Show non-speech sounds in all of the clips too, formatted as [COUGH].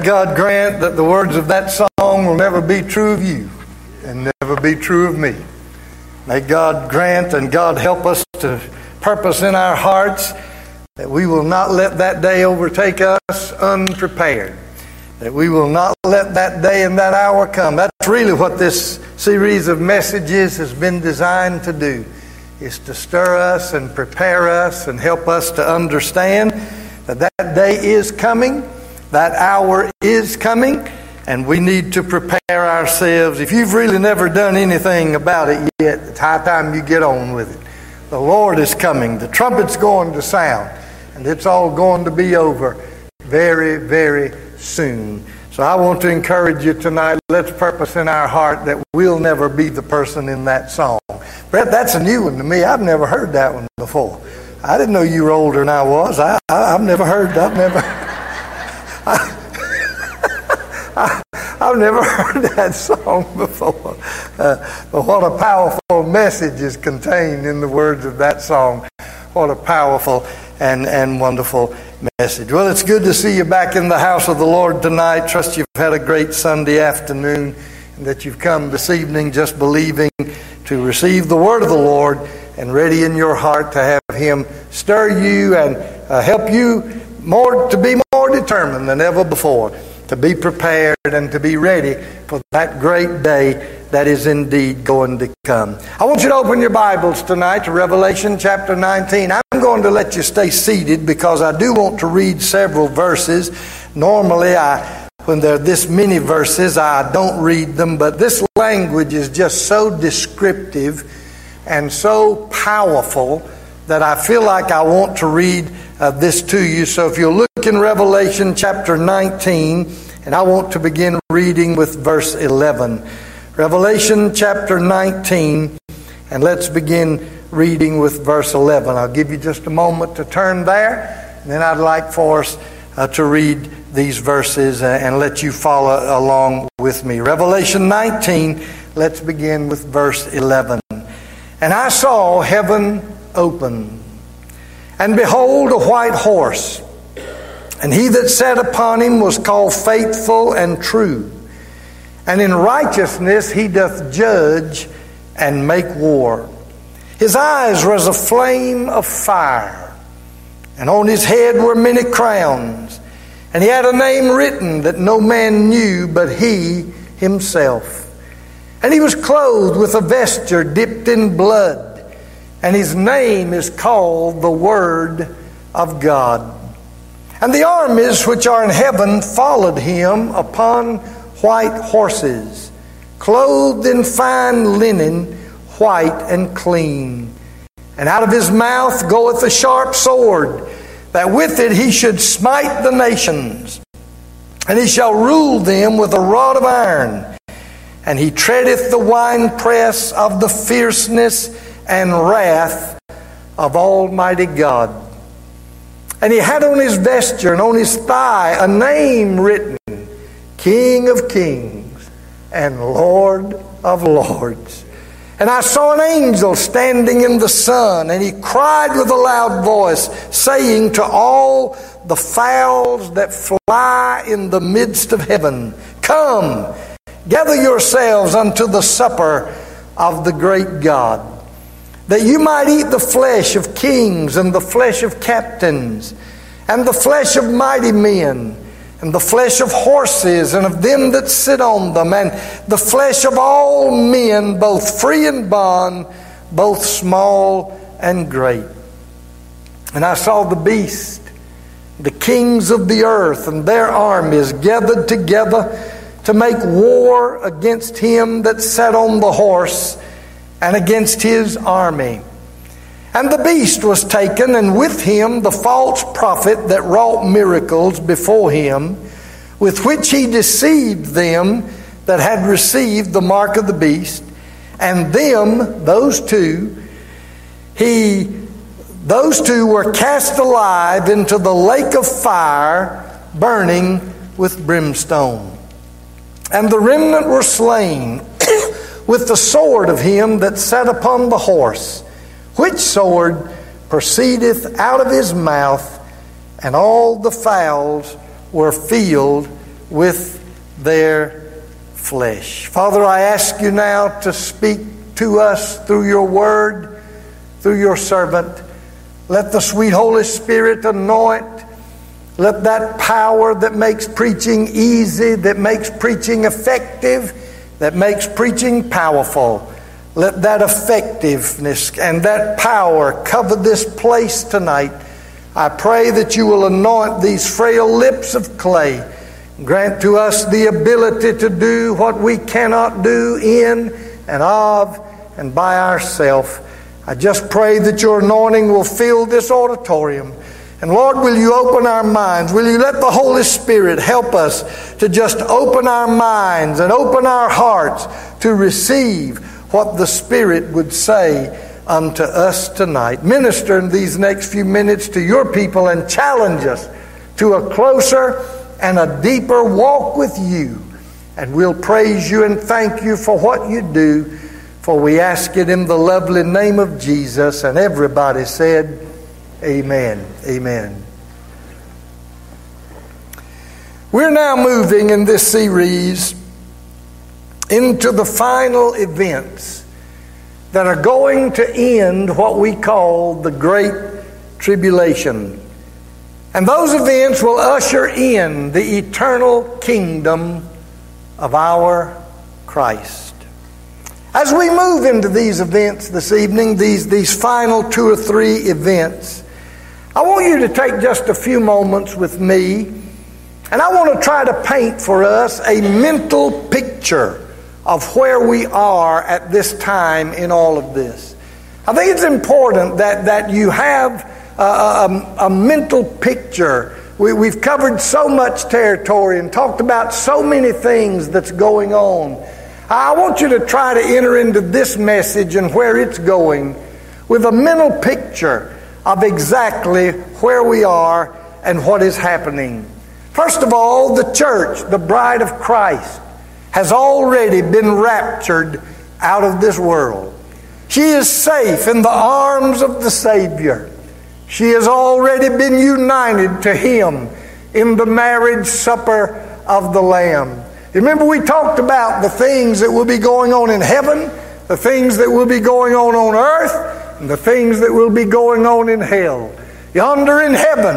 God grant that the words of that song will never be true of you and never be true of me. May God grant and God help us to purpose in our hearts that we will not let that day overtake us unprepared. That we will not let that day and that hour come. That's really what this series of messages has been designed to do, is to stir us and prepare us and help us to understand that that day is coming that hour is coming, and we need to prepare ourselves. If you've really never done anything about it yet, it's high time you get on with it. The Lord is coming. The trumpet's going to sound, and it's all going to be over very, very soon. So I want to encourage you tonight. Let's purpose in our heart that we'll never be the person in that song. Brett, that's a new one to me. I've never heard that one before. I didn't know you were older than I was. I, I, have never heard. I've never. [LAUGHS] I, [LAUGHS] have never [LAUGHS] heard that song before. Uh, but what a powerful message is contained in the words of that song. What a powerful and, and wonderful message. Well, it's good to see you back in the house of the Lord tonight. Trust you've had a great Sunday afternoon and that you've come this evening just believing to receive the word of the Lord and ready in your heart to have Him stir you and uh, help you more to be more determined than ever before to be prepared and to be ready for that great day that is indeed going to come. I want you to open your Bibles tonight to Revelation chapter 19. I'm going to let you stay seated because I do want to read several verses. Normally, I when there are this many verses, I don't read them, but this language is just so descriptive and so powerful that I feel like I want to read uh, this to you. So if you'll look in Revelation chapter 19, and I want to begin reading with verse 11. Revelation chapter 19, and let's begin reading with verse 11. I'll give you just a moment to turn there, and then I'd like for us uh, to read these verses uh, and let you follow along with me. Revelation 19, let's begin with verse 11. And I saw heaven open and behold, a white horse. And he that sat upon him was called faithful and true. And in righteousness he doth judge and make war. His eyes were as a flame of fire, and on his head were many crowns. And he had a name written that no man knew but he himself. And he was clothed with a vesture dipped in blood and his name is called the Word of God. And the armies which are in heaven followed him upon white horses, clothed in fine linen, white and clean. And out of his mouth goeth a sharp sword, that with it he should smite the nations. And he shall rule them with a rod of iron. And he treadeth the winepress of the fierceness and wrath of Almighty God. And he had on his vesture and on his thigh a name written King of Kings and Lord of Lords. And I saw an angel standing in the sun, and he cried with a loud voice, saying to all the fowls that fly in the midst of heaven, Come, gather yourselves unto the supper of the great God that you might eat the flesh of kings and the flesh of captains and the flesh of mighty men and the flesh of horses and of them that sit on them and the flesh of all men both free and bond both small and great. And i saw the beast the kings of the earth and their armies gathered together to make war against him that sat on the horse and against his army. And the beast was taken, and with him the false prophet that wrought miracles before him, with which he deceived them that had received the mark of the beast, and them, those two, he those two were cast alive into the lake of fire, burning with brimstone. And the remnant were slain with the sword of him that sat upon the horse, which sword proceedeth out of his mouth, and all the fowls were filled with their flesh. Father, I ask you now to speak to us through your word, through your servant. Let the sweet Holy Spirit anoint. Let that power that makes preaching easy, that makes preaching effective, that makes preaching powerful, let that effectiveness and that power cover this place tonight. I pray that you will anoint these frail lips of clay. Grant to us the ability to do what we cannot do in and of and by ourselves. I just pray that your anointing will fill this auditorium. And Lord, will you open our minds? Will you let the Holy Spirit help us to just open our minds and open our hearts to receive what the Spirit would say unto us tonight? Minister in these next few minutes to your people and challenge us to a closer and a deeper walk with you. And we'll praise you and thank you for what you do. For we ask it in the lovely name of Jesus. And everybody said, Amen. Amen. We're now moving in this series into the final events that are going to end what we call the Great Tribulation. And those events will usher in the eternal kingdom of our Christ. As we move into these events this evening, these, these final two or three events, I want you to take just a few moments with me, and I want to try to paint for us a mental picture of where we are at this time in all of this. I think it's important that, that you have a, a, a mental picture. We, we've covered so much territory and talked about so many things that's going on. I want you to try to enter into this message and where it's going with a mental picture of exactly where we are and what is happening. First of all, the church, the bride of Christ, has already been raptured out of this world. She is safe in the arms of the Savior. She has already been united to Him in the marriage supper of the Lamb. Remember, we talked about the things that will be going on in heaven, the things that will be going on on earth, and the things that will be going on in hell. Yonder in heaven,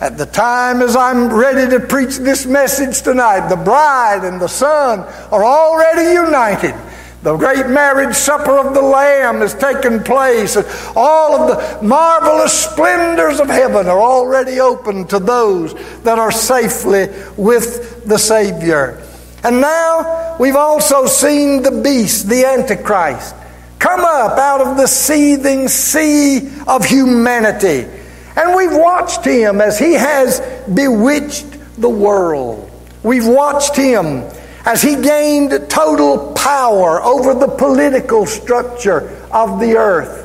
at the time as I'm ready to preach this message tonight, the bride and the son are already united. The great marriage supper of the Lamb has taken place. All of the marvelous splendors of heaven are already open to those that are safely with the Savior. And now we've also seen the beast, the Antichrist, come up out of the seething sea of humanity. And we've watched him as he has bewitched the world. We've watched him as he gained total power over the political structure of the earth,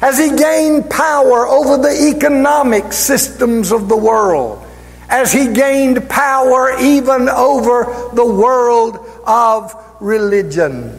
as he gained power over the economic systems of the world as he gained power even over the world of religion.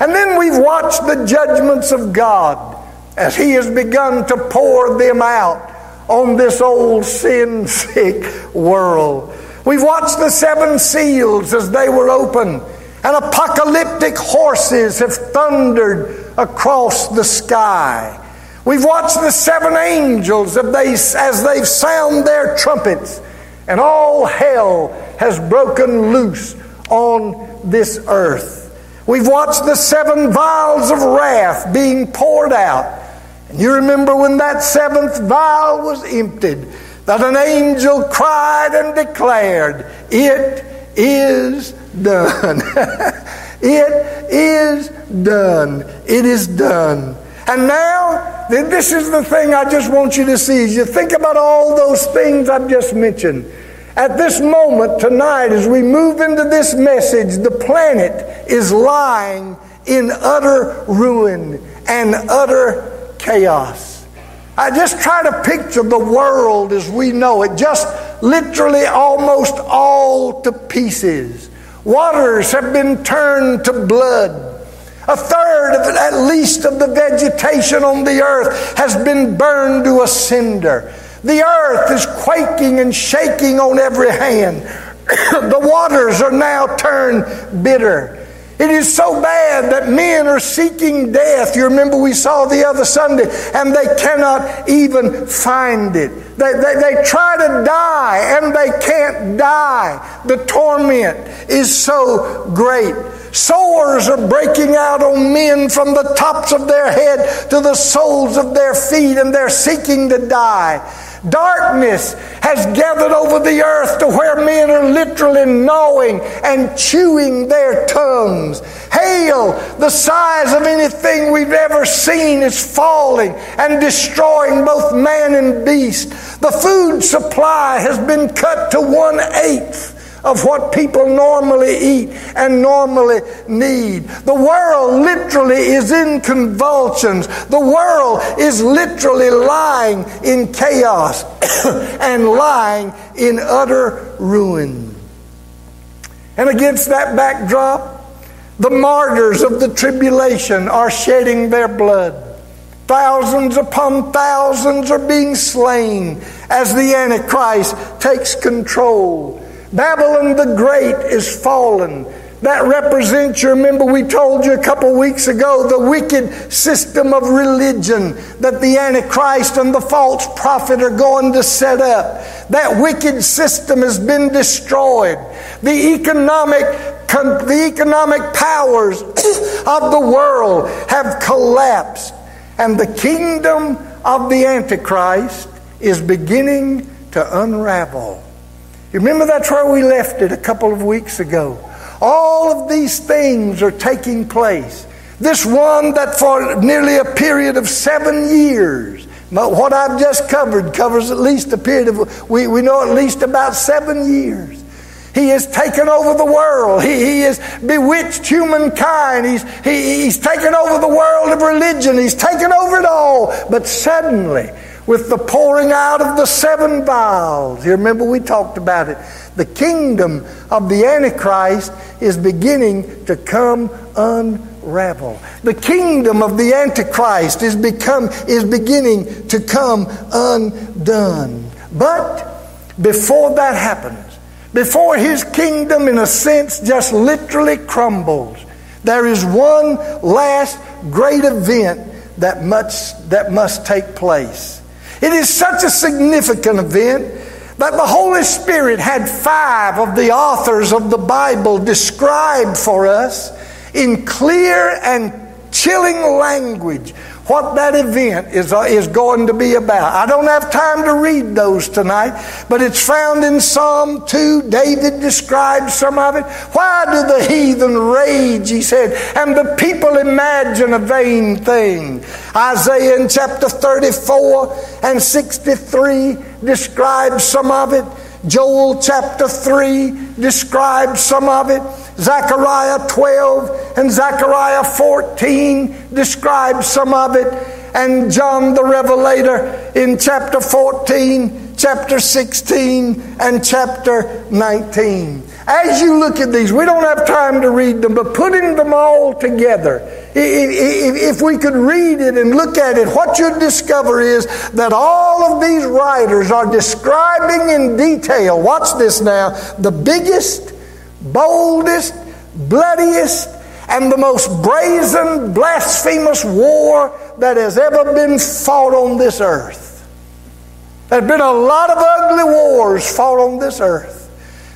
And then we've watched the judgments of God as he has begun to pour them out on this old sin sick world. We've watched the seven seals as they were opened, and apocalyptic horses have thundered across the sky. We've watched the seven angels as they, as they've sound their trumpets and all hell has broken loose on this earth. We've watched the seven vials of wrath being poured out. And you remember when that seventh vial was emptied, that an angel cried and declared, It is done. [LAUGHS] it is done. It is done. And now, this is the thing I just want you to see. As you think about all those things I've just mentioned, at this moment tonight, as we move into this message, the planet is lying in utter ruin and utter chaos. I just try to picture the world as we know it, just literally almost all to pieces. Waters have been turned to blood. A third of at least, of the vegetation on the earth has been burned to a cinder. The earth is quaking and shaking on every hand. [COUGHS] the waters are now turned bitter. It is so bad that men are seeking death. You remember we saw the other Sunday, and they cannot even find it. They, they, they try to die, and they can't die. The torment is so great. Sores are breaking out on men from the tops of their head to the soles of their feet, and they're seeking to die. Darkness has gathered over the earth to where men are literally gnawing and chewing their tongues. Hail, the size of anything we've ever seen, is falling and destroying both man and beast. The food supply has been cut to one eighth of what people normally eat and normally need. The world literally is in convulsions. The world is literally lying in chaos [COUGHS] and lying in utter ruin. And against that backdrop, the martyrs of the tribulation are shedding their blood. Thousands upon thousands are being slain as the Antichrist takes control. Babylon the Great is fallen. That represents, you remember we told you a couple weeks ago, the wicked system of religion that the Antichrist and the false prophet are going to set up. That wicked system has been destroyed. The economic, the economic powers [COUGHS] of the world have collapsed. And the kingdom of the Antichrist is beginning to unravel. You remember that's where we left it a couple of weeks ago. All of these things are taking place. This one that for nearly a period of seven years, what I've just covered covers at least a period of, we, we know at least about seven years. He has taken over the world. He, he has bewitched humankind. He's, he, he's taken over the world of religion. He's taken over it all. But suddenly, with the pouring out of the seven vials. You remember we talked about it. The kingdom of the Antichrist is beginning to come unravel. The kingdom of the Antichrist is become is beginning to come undone. But before that happens, before his kingdom in a sense just literally crumbles, there is one last great event that must, that must take place. It is such a significant event that the Holy Spirit had five of the authors of the Bible described for us in clear and chilling language what that event is, uh, is going to be about. I don't have time to read those tonight, but it's found in Psalm 2. David describes some of it. Why do the heathen rage, he said, and the people imagine a vain thing? Isaiah in chapter 34 and 63 describes some of it. Joel chapter 3 describes some of it. Zechariah 12 and Zechariah 14 describe some of it. And John the Revelator in chapter 14, chapter 16, and chapter 19. As you look at these, we don't have time to read them, but putting them all together, if we could read it and look at it, what you'd discover is that all of these writers are describing in detail, watch this now, the biggest boldest, bloodiest, and the most brazen, blasphemous war that has ever been fought on this earth. There have been a lot of ugly wars fought on this earth.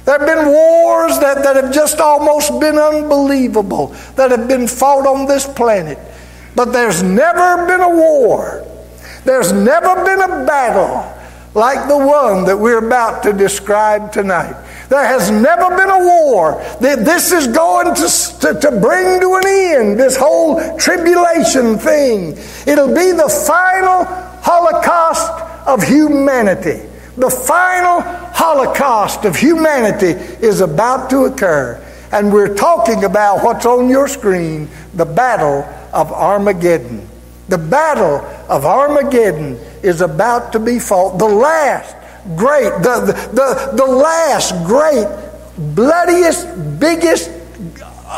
There have been wars that, that have just almost been unbelievable that have been fought on this planet. But there's never been a war, there's never been a battle like the one that we're about to describe tonight. There has never been a war that this is going to, to, to, bring to an end, this whole tribulation thing. It'll be the final holocaust of humanity. The final holocaust of humanity is about to occur. And we're talking about what's on your screen the Battle of Armageddon. The Battle of Armageddon is about to be fought. The last great, the, the, the last great, bloodiest, biggest,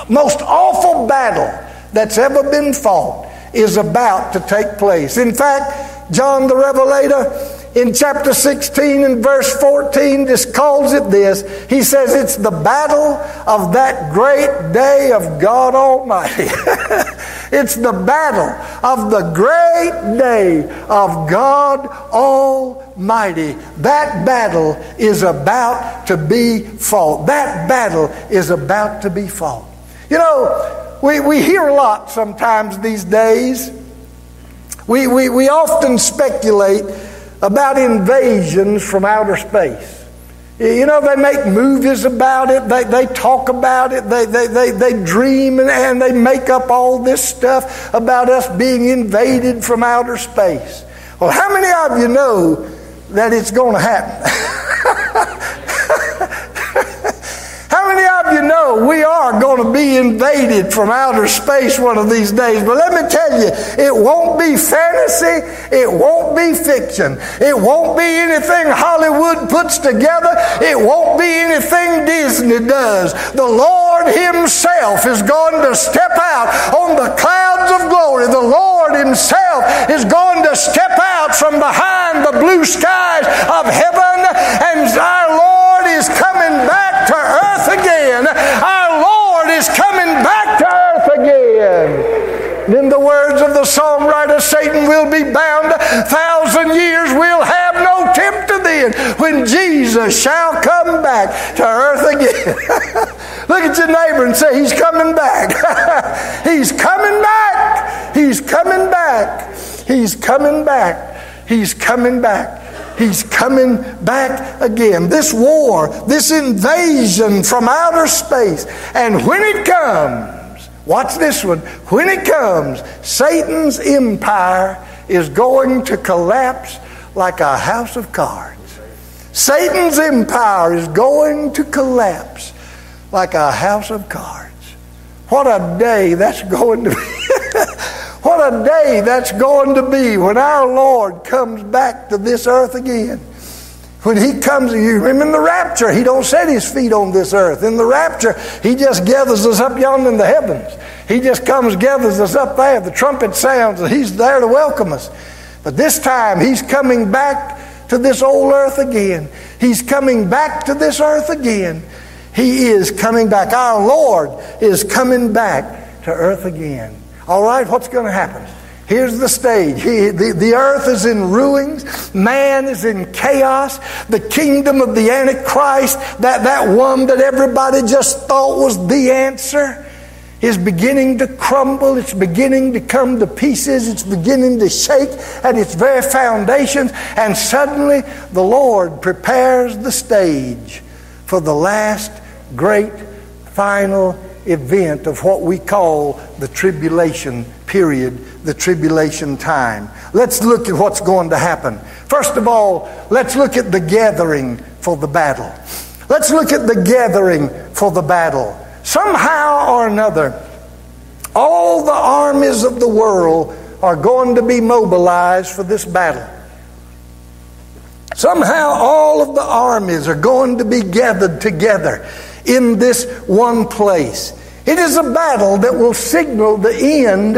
most awful battle that's ever been fought is about to take place. In fact, John the Revelator in chapter 16 and verse 14 just calls it this. He says it's the battle of that great day of God Almighty. [LAUGHS] it's the battle of the great day of God Almighty. That battle is about to be fought. That battle is about to be fought. You know, we, we hear a lot sometimes these days. We, we, we often speculate about invasions from outer space. You know, they make movies about it, they, they talk about it, they, they, they, they dream and, and they make up all this stuff about us being invaded from outer space. Well, how many of you know that it's going to happen? [LAUGHS] How many of you know we are going to be invaded from outer space one of these days? But let me tell you, it won't be fantasy, it won't be fiction, it won't be anything Hollywood puts together, it won't be anything Disney does. The Lord Himself is going to step out on the clouds of glory. The Lord Himself is going to step out from behind the blue skies of heaven, and our Lord is coming back to earth again. Our Lord is coming back to earth again. In the words of the songwriter, Satan will be bound a thousand years. We'll have no tempter then when Jesus shall come back to earth again. [LAUGHS] Look at your neighbor and say, [LAUGHS] He's coming back. He's coming back. He's coming back. He's coming back. He's coming back. He's coming back again. This war, this invasion from outer space. And when it comes, watch this one. When it comes, Satan's empire is going to collapse like a house of cards. Satan's empire is going to collapse like a house of cards. What a day that's going to be. A day that's going to be when our Lord comes back to this earth again. When he comes, you remember in the rapture, he don't set his feet on this earth. In the rapture, he just gathers us up yonder in the heavens. He just comes, gathers us up there. The trumpet sounds, and he's there to welcome us. But this time, he's coming back to this old earth again. He's coming back to this earth again. He is coming back. Our Lord is coming back to earth again. All right, what's going to happen? Here's the stage. He, the, the earth is in ruins. Man is in chaos. The kingdom of the Antichrist, that, that one that everybody just thought was the answer, is beginning to crumble. It's beginning to come to pieces. It's beginning to shake at its very foundations. And suddenly the Lord prepares the stage for the last great final event of what we call the tribulation period, the tribulation time. Let's look at what's going to happen. First of all, let's look at the gathering for the battle. Let's look at the gathering for the battle. Somehow or another, all the armies of the world are going to be mobilized for this battle. Somehow, all of the armies are going to be gathered together in this one place. It is a battle that will signal the end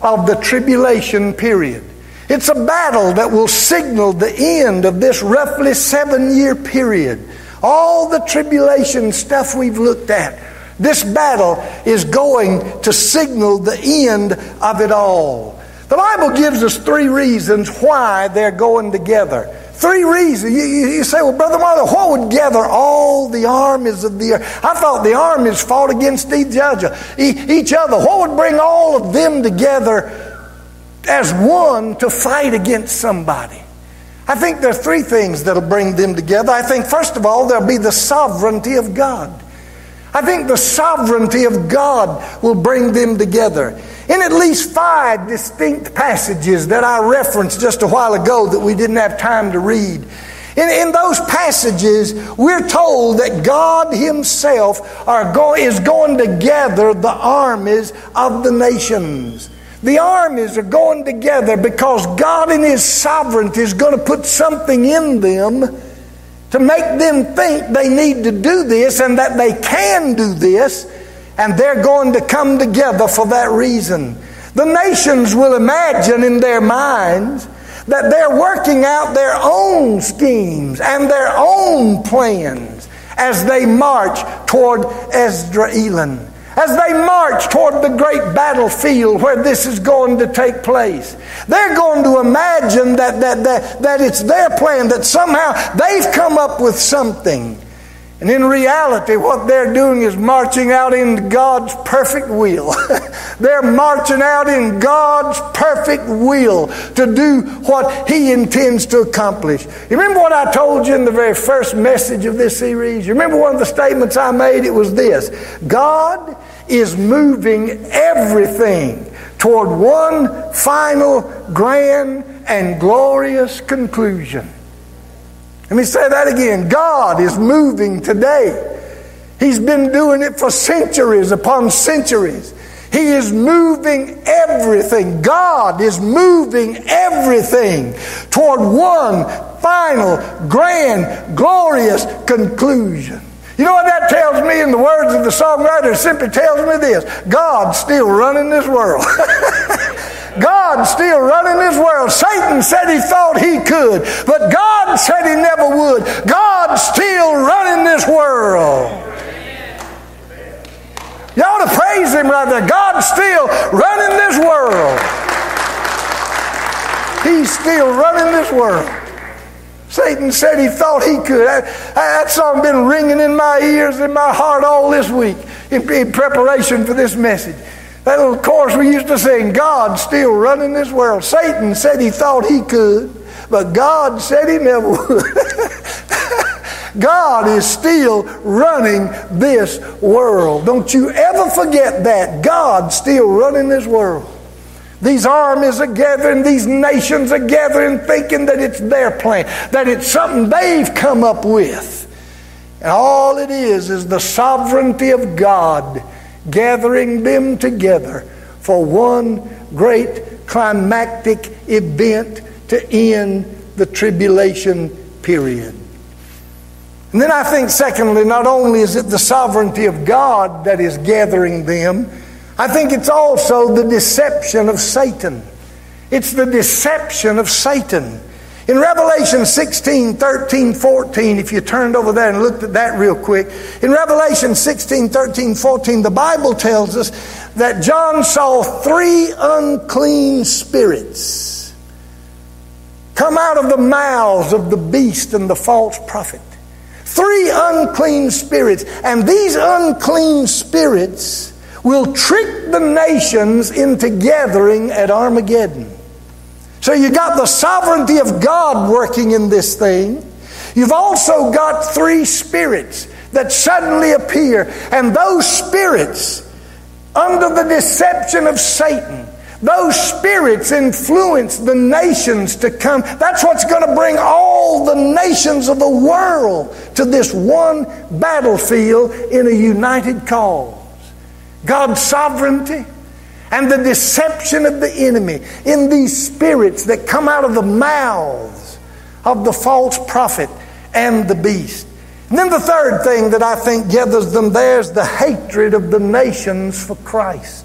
of the tribulation period. It's a battle that will signal the end of this roughly seven year period. All the tribulation stuff we've looked at, this battle is going to signal the end of it all. The Bible gives us three reasons why they're going together. Three reasons. You, you, you, say, well, Brother Marley, what would gather all the armies of the earth? I thought the armies fought against each other. Each other. What would bring all of them together as one to fight against somebody? I think there are three things that'll bring them together. I think, first of all, there'll be the sovereignty of God. I think the sovereignty of God will bring them together in at least five distinct passages that I referenced just a while ago that we didn't have time to read. In, in those passages, we're told that God Himself go, is going to gather the armies of the nations. The armies are going together because God, in His sovereignty, is going to put something in them to make them think they need to do this and that they can do this and they're going to come together for that reason. The nations will imagine in their minds that they're working out their own schemes and their own plans as they march toward Esdraelon as they march toward the great battlefield where this is going to take place. They're going to imagine that, that, that, that it's their plan, that somehow they've come up with something. And in reality, what they're doing is marching out in God's perfect will. [LAUGHS] they're marching out in God's perfect will to do what He intends to accomplish. You remember what I told you in the very first message of this series? You remember one of the statements I made? It was this God is moving everything toward one final, grand, and glorious conclusion. Let me say that again. God is moving today. He's been doing it for centuries upon centuries. He is moving everything. God is moving everything toward one final, grand, glorious conclusion. You know what that tells me in the words of the songwriter? It simply tells me this God's still running this world. [LAUGHS] God's still running this world. Satan said he thought he could, but God said he never would. God's still running this world. You ought to praise him right there. God's still running this world. He's still running this world. Satan said he thought he could. That, song been ringing in my ears, in my heart all this week in, in preparation for this message. That little chorus we used to sing, God's still running this world. Satan said he thought he could, but God said he never would. [LAUGHS] God is still running this world. Don't you ever forget that. God's still running this world. These armies are gathering, these nations are gathering, thinking that it's their plan, that it's something they've come up with. And all it is is the sovereignty of God gathering them together for one great climactic event to end the tribulation period. And then I think, secondly, not only is it the sovereignty of God that is gathering them, I think it's also the deception of Satan. It's the deception of Satan. In Revelation 16, 13, 14, if you turned over there and looked at that real quick, in Revelation 16, 13, 14, the Bible tells us that John saw three unclean spirits come out of the mouths of the beast and the false prophet. Three unclean spirits. And these unclean spirits will trick the nations into gathering at Armageddon. So you got the sovereignty of God working in this thing. You've also got three spirits that suddenly appear, and those spirits, under the deception of Satan, those spirits influence the nations to come. That's what's going to bring all the nations of the world to this one battlefield in a united cause. God's sovereignty and the deception of the enemy in these spirits that come out of the mouths of the false prophet and the beast. And then the third thing that I think gathers them there is the hatred of the nations for Christ.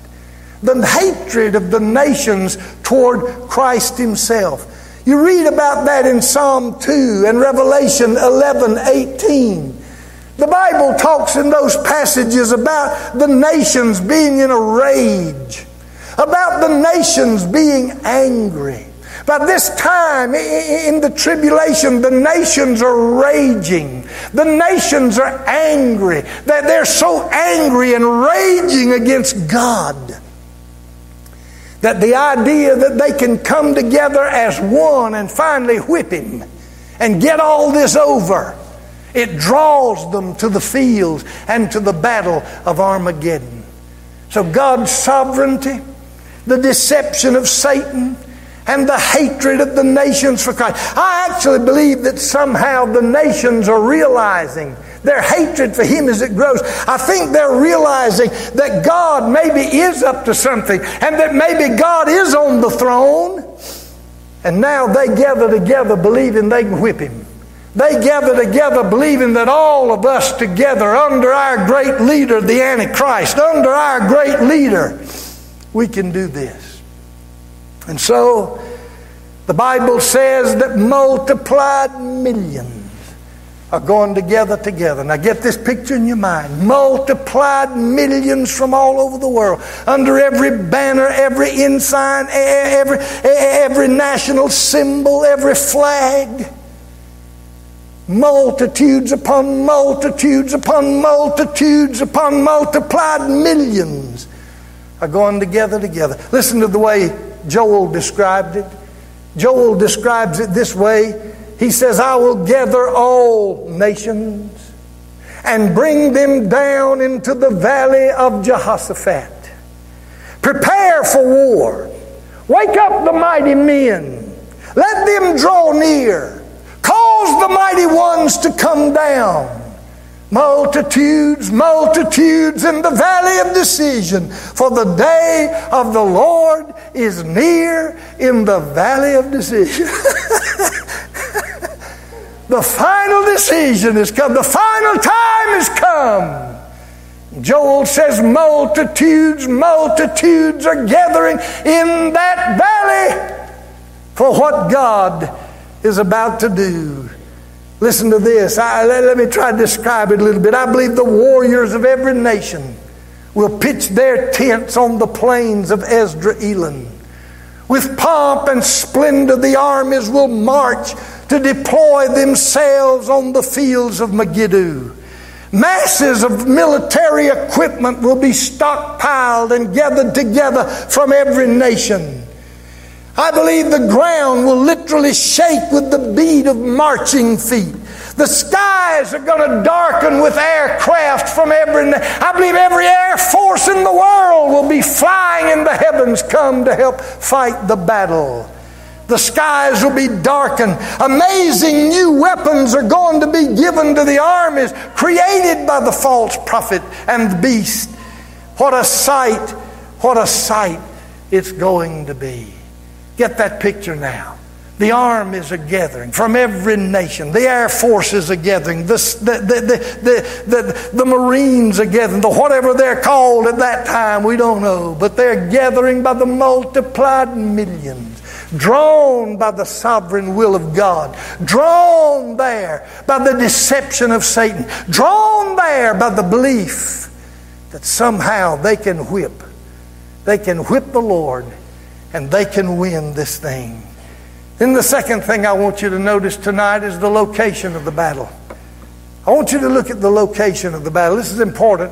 The hatred of the nations toward Christ Himself. You read about that in Psalm 2 and Revelation 11 18. The Bible talks in those passages about the nations being in a rage, about the nations being angry. By this time in the tribulation, the nations are raging. The nations are angry. That they're so angry and raging against God that the idea that they can come together as one and finally whip him and get all this over it draws them to the fields and to the battle of Armageddon. So God's sovereignty, the deception of Satan, and the hatred of the nations for Christ. I actually believe that somehow the nations are realizing their hatred for Him as it grows. I think they're realizing that God maybe is up to something and that maybe God is on the throne. And now they gather together believing they can whip Him. They gather together believing that all of us together, under our great leader, the Antichrist, under our great leader, we can do this. And so The Bible says that multiplied millions are going together together. Now get this picture in your mind. Multiplied millions from all over the world, under every banner, every ensign, every, every national symbol, every flag. Multitudes upon multitudes upon multitudes upon multiplied millions are going together together. Listen to the way Joel described it. Joel describes it this way He says, I will gather all nations and bring them down into the valley of Jehoshaphat. Prepare for war. Wake up the mighty men. Let them draw near. Cause the mighty ones to come down. Multitudes, multitudes in the valley of decision. For the day of the Lord is near in the valley of decision. [LAUGHS] the final decision has come. The final time has come. Joel says, multitudes, multitudes are gathering in that valley for what God is about to do. Listen to this. I, let, let me try to describe it a little bit. I believe the warriors of every nation will pitch their tents on the plains of Ezra Esdraelon. With pomp and splendor, the armies will march to deploy themselves on the fields of Megiddo. Masses of military equipment will be stockpiled and gathered together from every nation. I believe the ground will literally shake with the beat of marching feet. The skies are going to darken with aircraft from every. I believe every air force in the world will be flying in the heavens, come to help fight the battle. The skies will be darkened. Amazing new weapons are going to be given to the armies created by the false prophet and the beast. What a sight! What a sight it's going to be. Get that picture now. The arm is a gathering from every nation. The air forces are gathering. The, the, the, the, the, Marines are gathering. The whatever they're called at that time, we don't know. But they're gathering by the multiplied millions, drawn by the sovereign will of God, drawn there by the deception of Satan, drawn there by the belief that somehow they can whip. They can whip the Lord and they can win this thing. Then the second thing I want you to notice tonight is the location of the battle. I want you to look at the location of the battle. This is important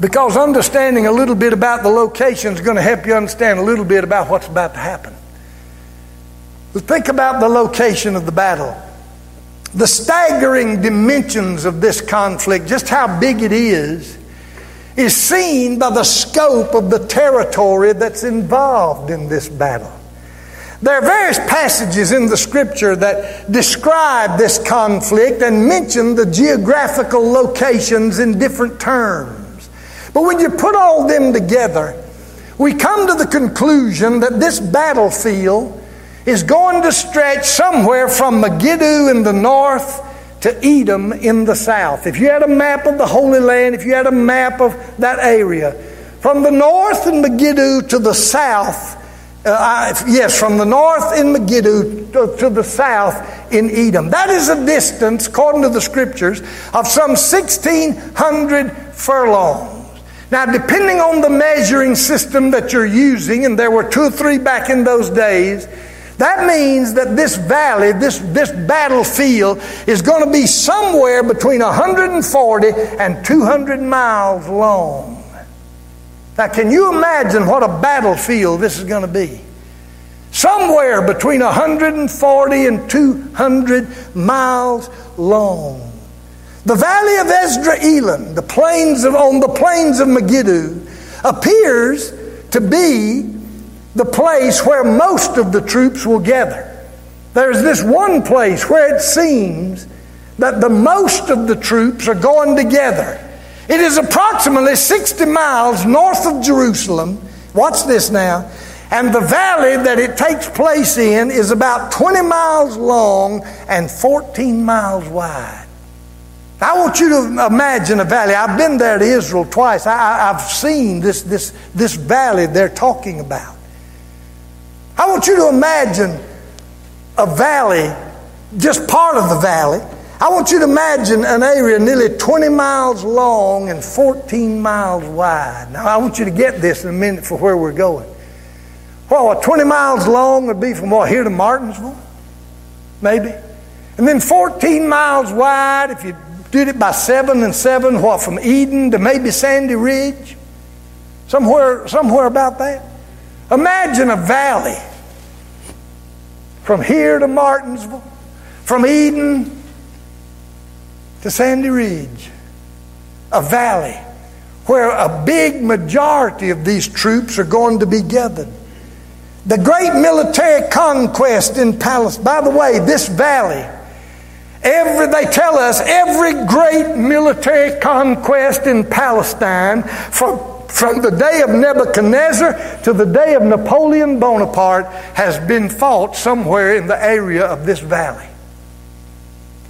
because understanding a little bit about the location is going to help you understand a little bit about what's about to happen. Think about the location of the battle. The staggering dimensions of this conflict, just how big it is, is seen by the scope of the territory that's involved in this battle. There are various passages in the scripture that describe this conflict and mention the geographical locations in different terms. But when you put all them together, we come to the conclusion that this battlefield is going to stretch somewhere from Megiddo in the north to Edom in the south. If you had a map of the Holy Land, if you had a map of that area, from the north in Megiddo to the south, uh, yes, from the north in Megiddo to, to, the south in Edom. That is a distance, according to the scriptures, of some 1,600 furlongs. Now, depending on the measuring system that you're using, and there were two or three back in those days, that means that this valley, this, this battlefield, is going to be somewhere between 140 and 200 miles long. Now, can you imagine what a battlefield this is going to be? Somewhere between 140 and 200 miles long. The valley of Esdraelon, the plains of, on the plains of Megiddo, appears to be the place where most of the troops will gather. There's this one place where it seems that the most of the troops are going together. It is approximately 60 miles north of Jerusalem. Watch this now. And the valley that it takes place in is about 20 miles long and 14 miles wide. I want you to imagine a valley. I've been there to Israel twice. I, have seen this, this, this valley they're talking about. I want you to imagine a valley, just part of the valley. I want you to imagine an area nearly 20 miles long and 14 miles wide. Now, I want you to get this in a minute for where we're going. Well, 20 miles long would be from what, here to Martinsville? Maybe. And then 14 miles wide, if you did it by seven and seven, what, from Eden to maybe Sandy Ridge? Somewhere, somewhere about that. Imagine a valley from here to Martinsville, from Eden to Sandy Ridge. A valley where a big majority of these troops are going to be gathered. The great military conquest in Palestine. By the way, this valley, every, they tell us every great military conquest in Palestine from, from the day of Nebuchadnezzar to the day of Napoleon Bonaparte has been fought somewhere in the area of this valley.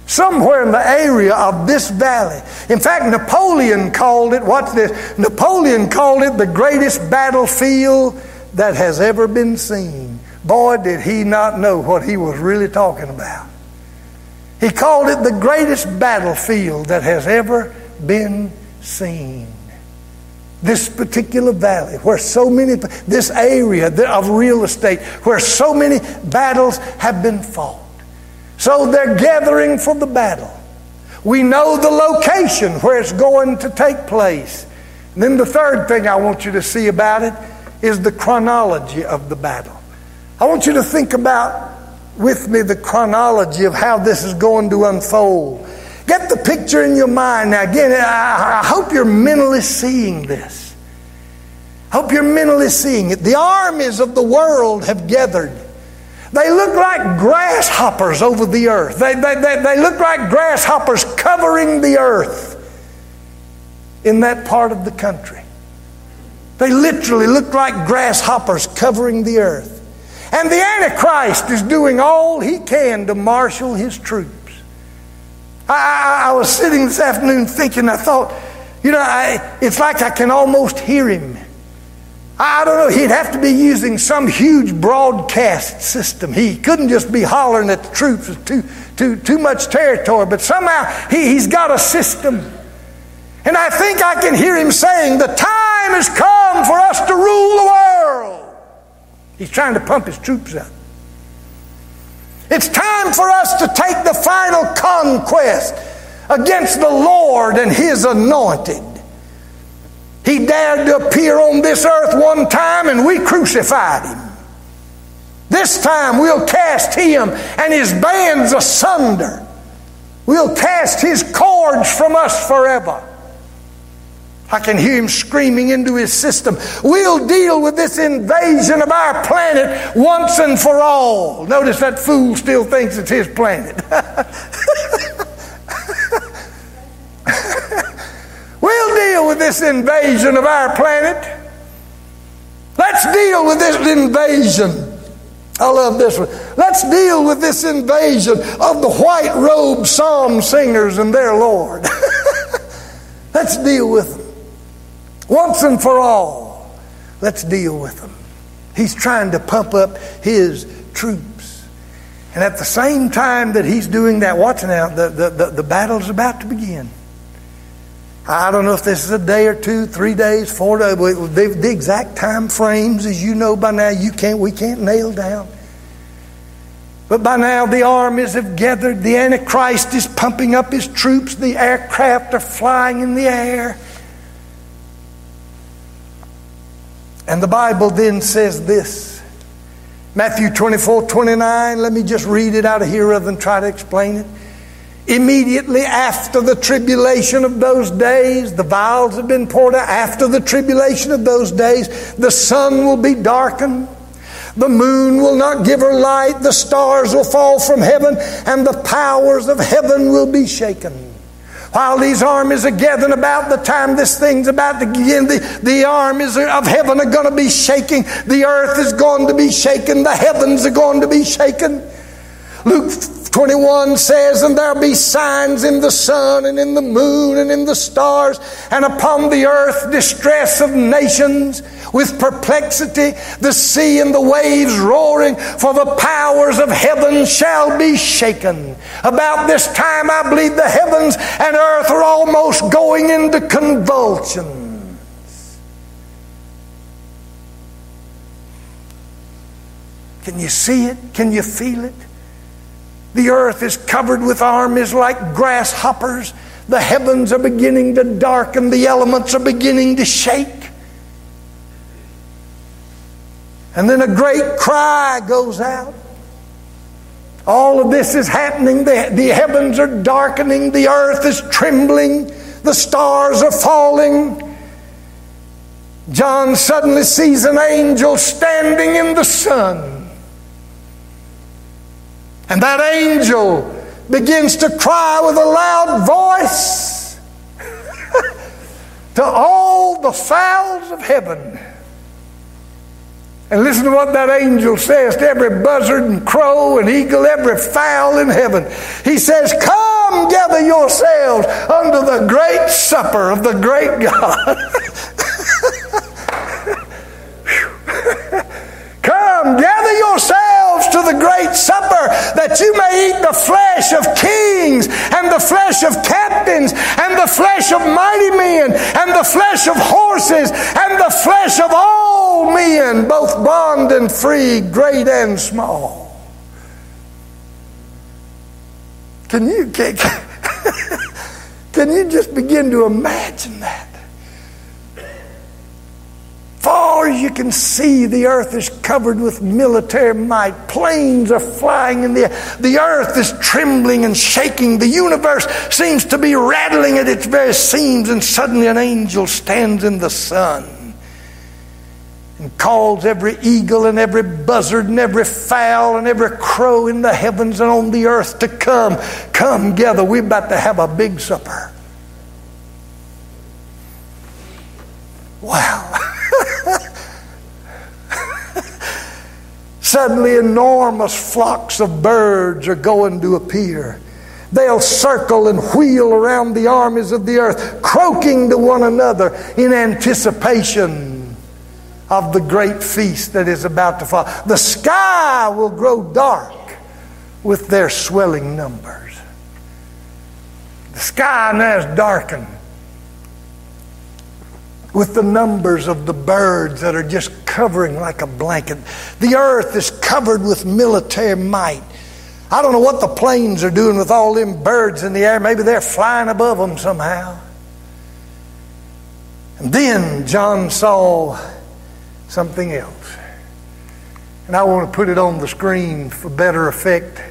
Somewhere in the area of this valley. In fact, Napoleon called it, what's this? Napoleon called it the greatest battlefield that has ever been seen. Boy, did he not know what he was really talking about. He called it the greatest battlefield that has ever been seen. This particular valley, where so many, this area of real estate, where so many battles have been fought. So they're gathering for the battle. We know the location where it's going to take place. And then the third thing I want you to see about it is the chronology of the battle. I want you to think about with me the chronology of how this is going to unfold. Get the picture in your mind. Now, again, I, hope you're mentally seeing this. Hope you're mentally seeing it. The armies of the world have gathered. They look like grasshoppers over the earth. They, they, they, they look like grasshoppers covering the earth in that part of the country. They literally look like grasshoppers covering the earth. And the Antichrist is doing all he can to marshal his troops. I, I, I was sitting this afternoon thinking, I thought, you know, I, it's like I can almost hear him. I don't know, he'd have to be using some huge broadcast system. He couldn't just be hollering at the troops, it's too, too, too much territory, but somehow he, he's got a system. And I think I can hear him saying, The time has come for us to rule the world. He's trying to pump his troops up. It's time for us to take the final conquest against the Lord and his anointed. He dared to appear on this earth one time and we crucified him. This time we'll cast him and his bands asunder. We'll cast his cords from us forever. I can hear him screaming into his system. We'll deal with this invasion of our planet once and for all. Notice that fool still thinks it's his planet. [LAUGHS] we'll deal with this invasion of our planet. Let's deal with this invasion. I love this one. Let's deal with this invasion of the white robed psalm singers and their Lord. [LAUGHS] Let's deal with them. Once and for all, let's deal with them. He's trying to pump up his troops. And at the same time that he's doing that, watch now, the, the, the, the battle's about to begin. I don't know if this is a day or two, three days, four days. The, the exact time frames, as you know by now, you can't, we can't nail down. But by now, the armies have gathered. The Antichrist is pumping up his troops. The aircraft are flying in the air. And the Bible then says this Matthew 24 29. Let me just read it out of here rather than try to explain it. Immediately after the tribulation of those days, the vials have been poured out. After the tribulation of those days, the sun will be darkened. The moon will not give her light. The stars will fall from heaven, and the powers of heaven will be shaken. While these armies are gathering about the time this thing's about to begin, the, the armies of heaven are going to be shaking. The earth is going to be shaken. The heavens are going to be shaken. Luke 21 says, And there'll be signs in the sun and in the moon and in the stars, and upon the earth distress of nations with perplexity, the sea and the waves roaring, for the powers of heaven shall be shaken. About this time, I believe the heavens and earth are almost going into convulsions. Can you see it? Can you feel it? The earth is covered with armies like grasshoppers. The heavens are beginning to darken. The elements are beginning to shake. And then a great cry goes out. All of this is happening. The, the heavens are darkening. The earth is trembling. The stars are falling. John suddenly sees an angel standing in the sun. And that angel begins to cry with a loud voice [LAUGHS] to all the fowls of heaven. And listen to what that angel says to every buzzard and crow and eagle, every fowl in heaven. He says, Come gather yourselves unto the great supper of the great God. [LAUGHS] Come, gather yourselves to the great supper that you may eat the flesh of kings and the flesh of captains and the flesh of mighty men and the flesh of horses and the flesh of all men, both bond and free, great and small. Can you, can, [LAUGHS] can you just begin to imagine that? Far as you can see, the earth is covered with military might. Planes are flying in the air. The earth is trembling and shaking. The universe seems to be rattling at its very seams, and suddenly an angel stands in the sun and calls every eagle and every buzzard and every fowl and every crow in the heavens and on the earth to come. Come gather. We're about to have a big supper. Wow. Suddenly, enormous flocks of birds are going to appear. They'll circle and wheel around the armies of the earth, croaking to one another in anticipation of the great feast that is about to fall. The sky will grow dark with their swelling numbers. The sky now is darkened with the numbers of the birds that are just covering like a blanket. The earth is covered with military might. I don't know what the planes are doing with all them birds in the air. Maybe they're flying above them somehow. And then John saw something else. And I want to put it on the screen for better effect.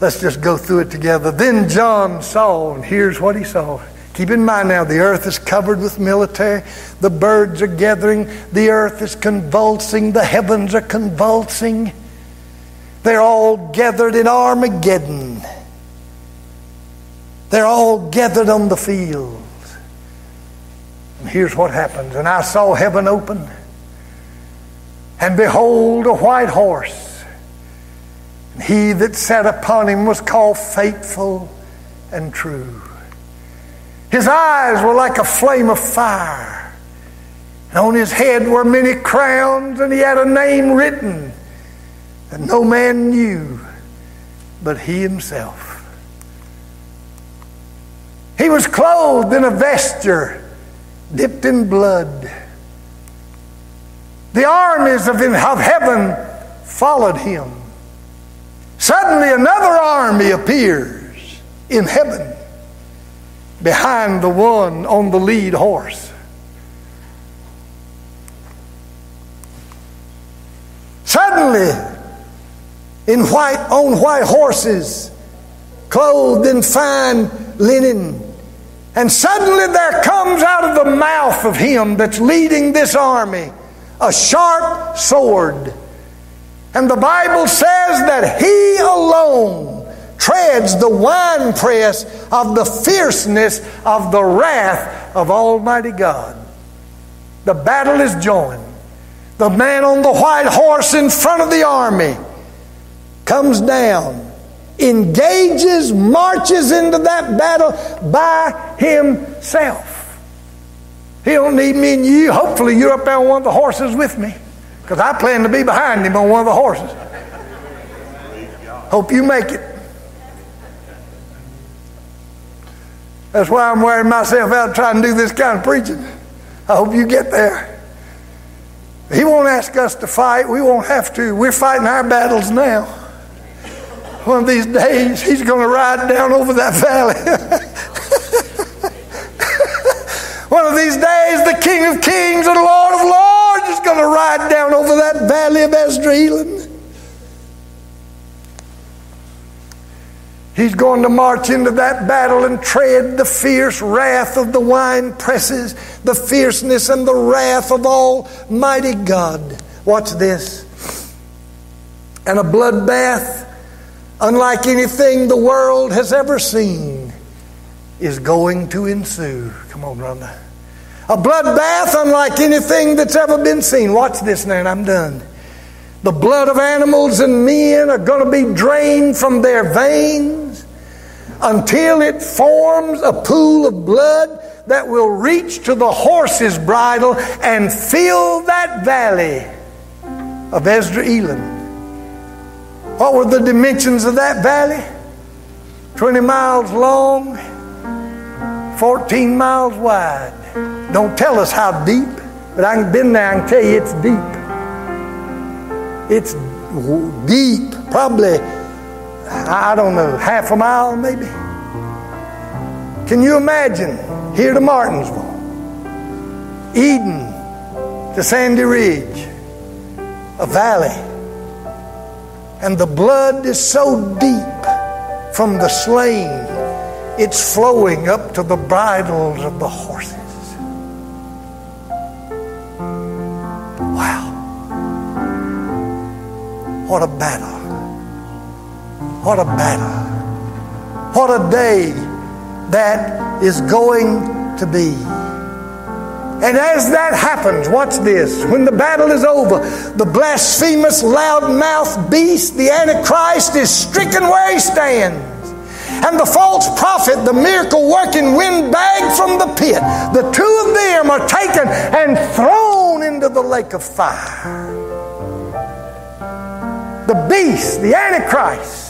Let's just go through it together. Then John saw, and here's what he saw. Keep in mind now, the earth is covered with military. The birds are gathering. The earth is convulsing. The heavens are convulsing. They're all gathered in Armageddon. They're all gathered on the field. And here's what happens. And I saw heaven open, and behold, a white horse. And he that sat upon him was called faithful and true. His eyes were like a flame of fire. And on his head were many crowns, and he had a name written that no man knew but he himself. He was clothed in a vesture dipped in blood. The armies of, of heaven followed him. Suddenly, another army appears in heaven behind the one on the lead horse. Suddenly, in white, on white horses, clothed in fine linen, and suddenly there comes out of the mouth of him that's leading this army a sharp sword. And the Bible says that he alone treads the winepress of the fierceness of the wrath of Almighty God. The battle is joined. The man on the white horse in front of the army comes down engages, marches into that battle by himself. He don't need me and you. Hopefully, you're up there on one of the horses with me, because I plan to be behind him on one of the horses. Hope you make it. That's why I'm wearing myself out trying to do this kind of preaching. I hope you get there. He won't ask us to fight. We won't have to. We're fighting our battles now. One of these days, he's going to ride down over that valley. [LAUGHS] One of these days, the King of Kings and Lord of Lords is going to ride down over that valley of Esdraelon. He's going to march into that battle and tread the fierce wrath of the wine presses, the fierceness and the wrath of Almighty God. Watch this. And a bloodbath, unlike anything the world has ever seen, is going to ensue. Come on, Rhonda. A bloodbath, unlike anything that's ever been seen. Watch this now, and I'm done. The blood of animals and men are going to be drained from their veins until it forms a pool of blood that will reach to the horse's bridle and fill that valley of Esdraelon. What were the dimensions of that valley? 20 miles long, 14 miles wide. Don't tell us how deep, but I've been there, and tell you it's deep. It's deep, probably, I don't know, half a mile maybe. Can you imagine here to Martinsville, Eden to Sandy Ridge, a valley, and the blood is so deep from the slain, it's flowing up to the bridles of the horses. Wow. What a battle. What a battle. What a day that is going to be. And as that happens, watch this. When the battle is over, the blasphemous, loud-mouthed beast, the Antichrist, is stricken where he stands. And the false prophet, the miracle working windbag from the pit, the two of them are taken and thrown into the lake of fire the beast, the Antichrist,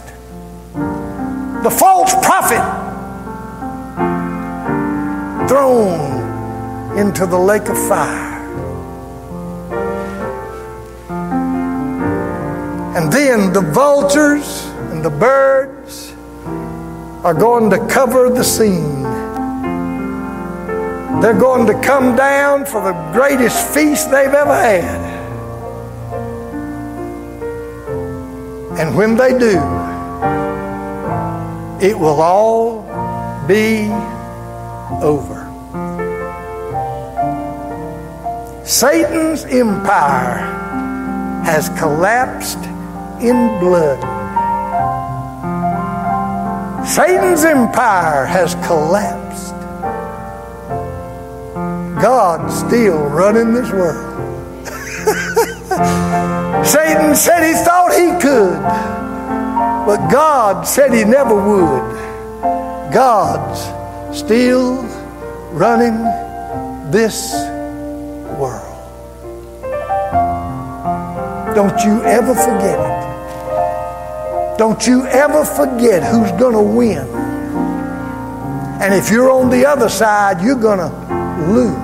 the false prophet, thrown into the lake of fire. And then the vultures and the birds are going to cover the scene. They're going to come down for the greatest feast they've ever had. And when they do, it will all be over. Satan's empire has collapsed in blood. Satan's empire has collapsed. God's still running this world. [LAUGHS] Satan said he thought he could, but God said he never would. God's still running this world. Don't you ever forget it. Don't you ever forget who's going to win. And if you're on the other side, you're going to lose.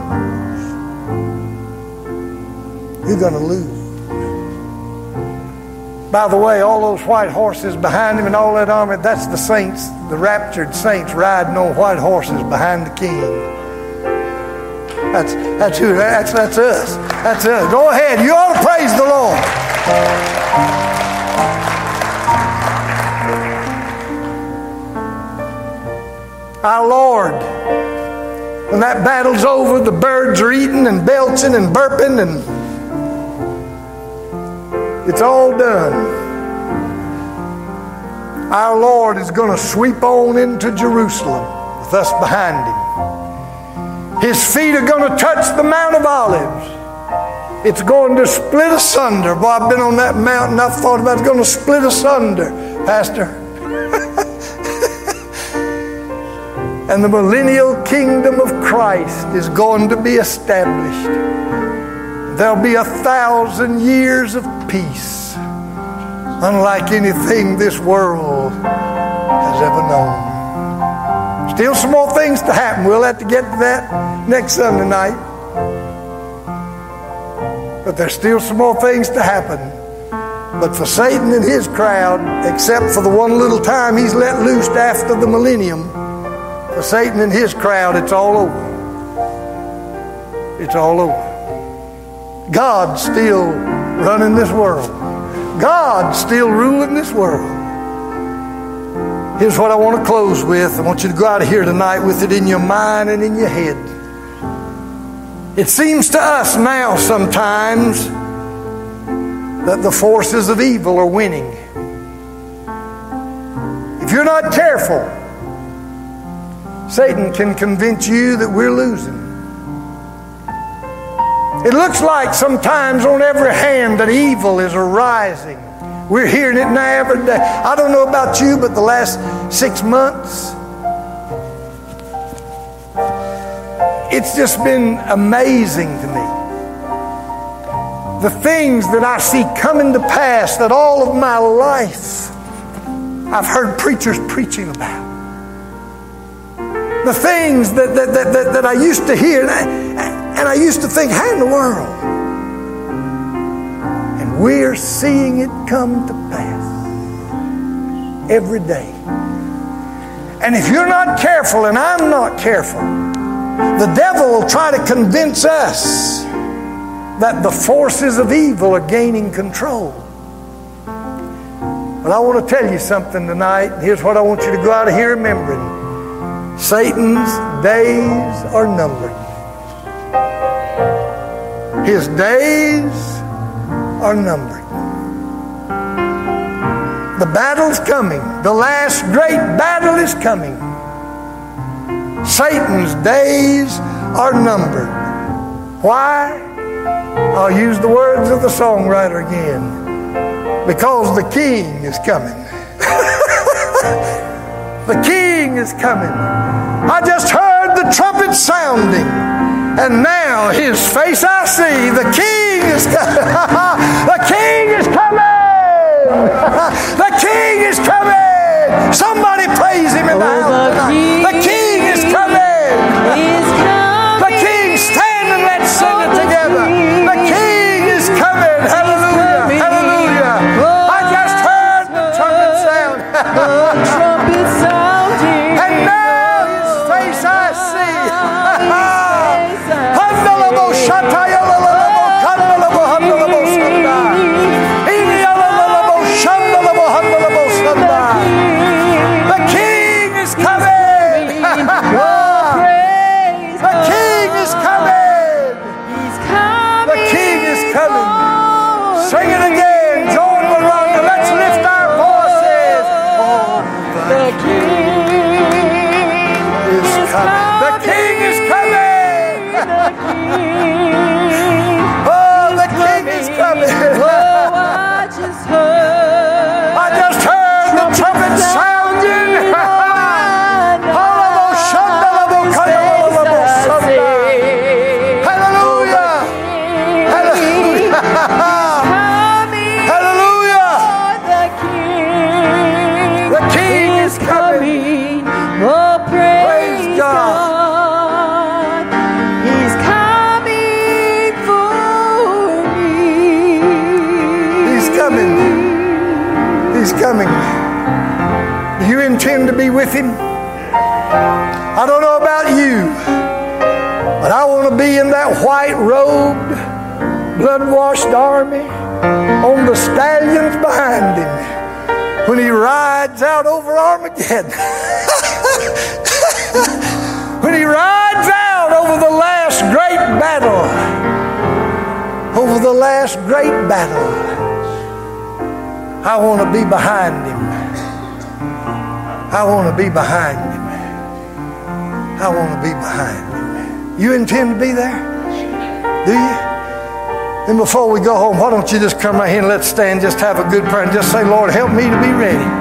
You're going to lose. By the way, all those white horses behind him and all that army, that's the saints, the raptured saints riding on white horses behind the king. That's, that's who, that's, that's us. That's us. Go ahead. You ought to praise the Lord. Our Lord, when that battle's over, the birds are eating and belching and burping and it's all done. Our Lord is going to sweep on into Jerusalem with us behind him. His feet are going to touch the Mount of Olives. It's going to split asunder. Boy, I've been on that mountain. I've thought about it's going to split asunder, Pastor. [LAUGHS] and the millennial kingdom of Christ is going to be established. There'll be a thousand years of peace, unlike anything this world has ever known. Still some more things to happen. We'll have to get to that next Sunday night. But there's still some more things to happen. But for Satan and his crowd, except for the one little time he's let loose after the millennium, for Satan and his crowd, it's all over. It's all over. God still running this world. God's still ruling this world. Here's what I want to close with. I want you to go out of here tonight with it in your mind and in your head. It seems to us now sometimes that the forces of evil are winning. If you're not careful, Satan can convince you that we're losing. It looks like sometimes on every hand that evil is arising. We're hearing it now every day. I don't know about you, but the last six months, it's just been amazing to me. The things that I see coming to pass that all of my life I've heard preachers preaching about. The things that, that, that, that, that I used to hear, and I, and I used to think, how in the world? And we're seeing it come to pass every day. And if you're not careful, and I'm not careful, the devil will try to convince us that the forces of evil are gaining control. But I want to tell you something tonight. Here's what I want you to go out of here remembering Satan's days are numbered. His days are numbered. The battle's coming. The last great battle is coming. Satan's days are numbered. Why? I'll use the words of the songwriter again. Because the king is coming. [LAUGHS] the king is coming. I just heard the trumpet sounding, and now his face I see. The king is coming. [LAUGHS] the king is coming. [LAUGHS] the king is coming. Somebody praise him in the Oh, house. the tonight. The king white robed, blood washed army on the stallions behind him when he rides out over Armageddon. [LAUGHS] when he rides out over the last great battle, over the last great battle. I want to be behind him. I want to be behind him. I want to be behind him. You intend to be there? Do you? And before we go home, why don't you just come right here and let's stand, just have a good prayer, and just say, Lord, help me to be ready.